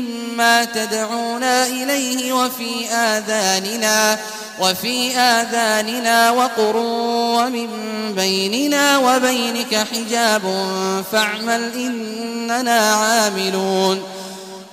مما تدعونا إليه وفي آذاننا وفي آذاننا وقر ومن بيننا وبينك حجاب فاعمل إننا عاملون.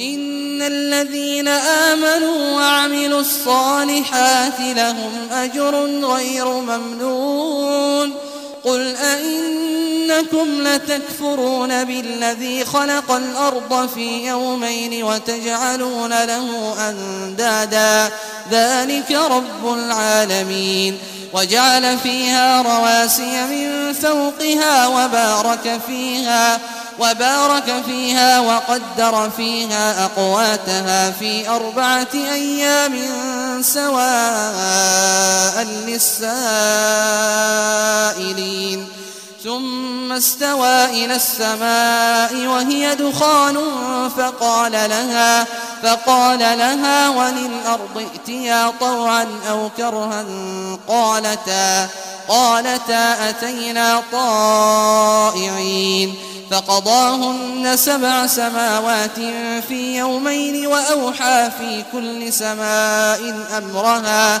إن الذين آمنوا وعملوا الصالحات لهم أجر غير ممنون. قل أئنكم لتكفرون بالذي خلق الأرض في يومين وتجعلون له أندادا. ذلك رب العالمين. وجعل فيها رواسي من فوقها وبارك فيها. وبارك فيها وقدر فيها أقواتها في أربعة أيام سواء للسائلين. ثم استوى إلى السماء وهي دخان فقال لها فقال لها وللأرض ائتيا طوعا أو كرها قالتا قالتا أتينا طائعين. فقضاهن سبع سماوات في يومين وأوحى في كل سماء أمرها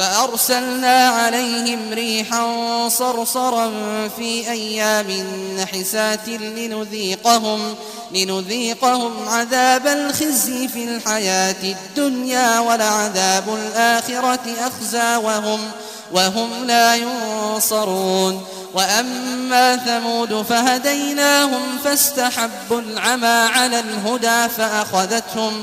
فأرسلنا عليهم ريحا صرصرا في أيام نحسات لنذيقهم لنذيقهم عذاب الخزي في الحياة الدنيا ولعذاب الآخرة أخزى وهم وهم لا ينصرون. وأما ثمود فهديناهم فاستحبوا العمى على الهدى فأخذتهم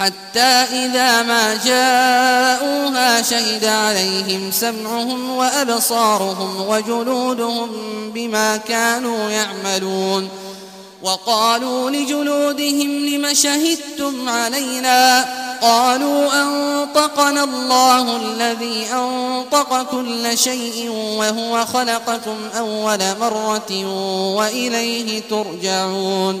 حتى إذا ما جاءوها شهد عليهم سمعهم وأبصارهم وجلودهم بما كانوا يعملون وقالوا لجلودهم لم شهدتم علينا قالوا أنطقنا الله الذي أنطق كل شيء وهو خلقكم أول مرة وإليه ترجعون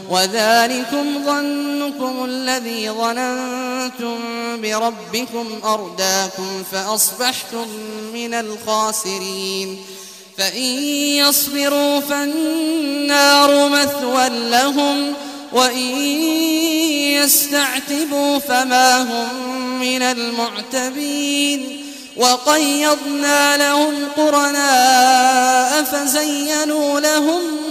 وذلكم ظنكم الذي ظننتم بربكم أرداكم فأصبحتم من الخاسرين فإن يصبروا فالنار مثوى لهم وإن يستعتبوا فما هم من المعتبين وقيضنا لهم قرناء فزينوا لهم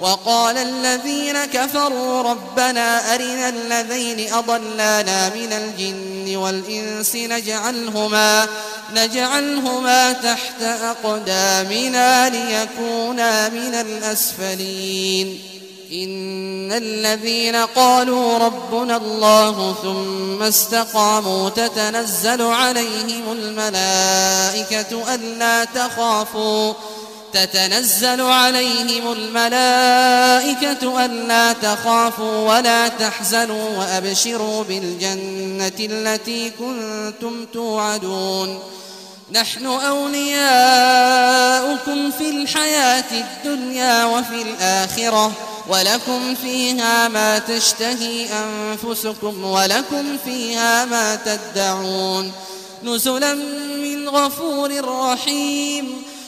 وقال الذين كفروا ربنا أرنا الذين أضلانا من الجن والإنس نجعلهما نجعلهما تحت أقدامنا ليكونا من الأسفلين. إن الذين قالوا ربنا الله ثم استقاموا تتنزل عليهم الملائكة ألا تخافوا تتنزل عليهم الملائكة ألا تخافوا ولا تحزنوا وأبشروا بالجنة التي كنتم توعدون. نحن أولياؤكم في الحياة الدنيا وفي الآخرة ولكم فيها ما تشتهي أنفسكم ولكم فيها ما تدعون. نزلا من غفور رحيم.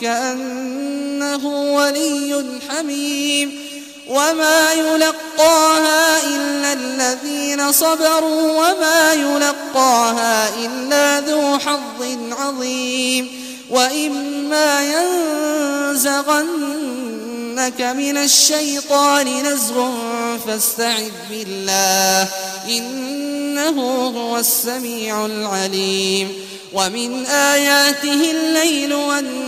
كأنه ولي حميم وما يلقاها إلا الذين صبروا وما يلقاها إلا ذو حظ عظيم وإما ينزغنك من الشيطان نزغ فاستعذ بالله إنه هو السميع العليم ومن آياته الليل والنهار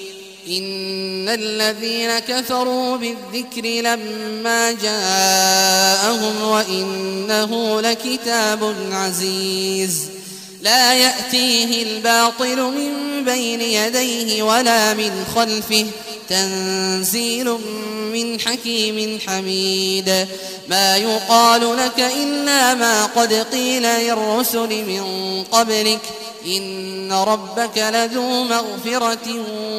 إن الذين كفروا بالذكر لما جاءهم وإنه لكتاب عزيز. لا يأتيه الباطل من بين يديه ولا من خلفه. تنزيل من حكيم حميد. ما يقال لك إلا ما قد قيل للرسل من قبلك. إن ربك لذو مغفرة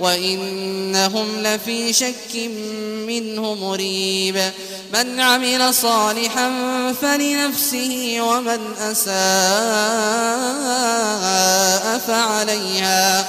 وإنهم لفي شك منه مريب. من عمل صالحا فلنفسه ومن أساء فعليها.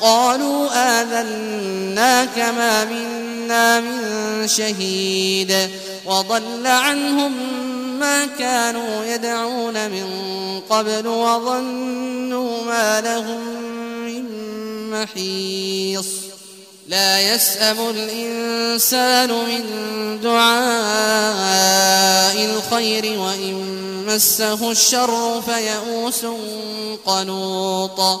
قالوا آذناك ما منا من شهيد وضل عنهم ما كانوا يدعون من قبل وظنوا ما لهم من محيص. لا يسأم الإنسان من دعاء الخير وإن مسه الشر فيئوس قنوط.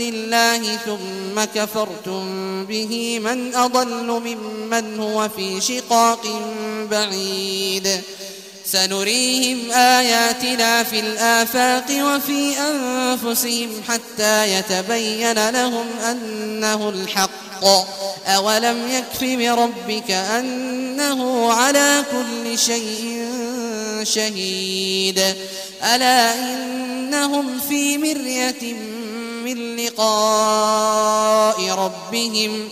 الله ثم كفرتم به من أضل ممن هو في شقاق بعيد. سنريهم آياتنا في الآفاق وفي أنفسهم حتى يتبين لهم أنه الحق. أولم يكف بربك أنه على كل شيء شهيد. ألا إنهم في مرية من لقاء ربهم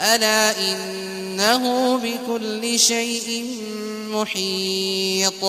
ألا إنه بكل شيء محيط.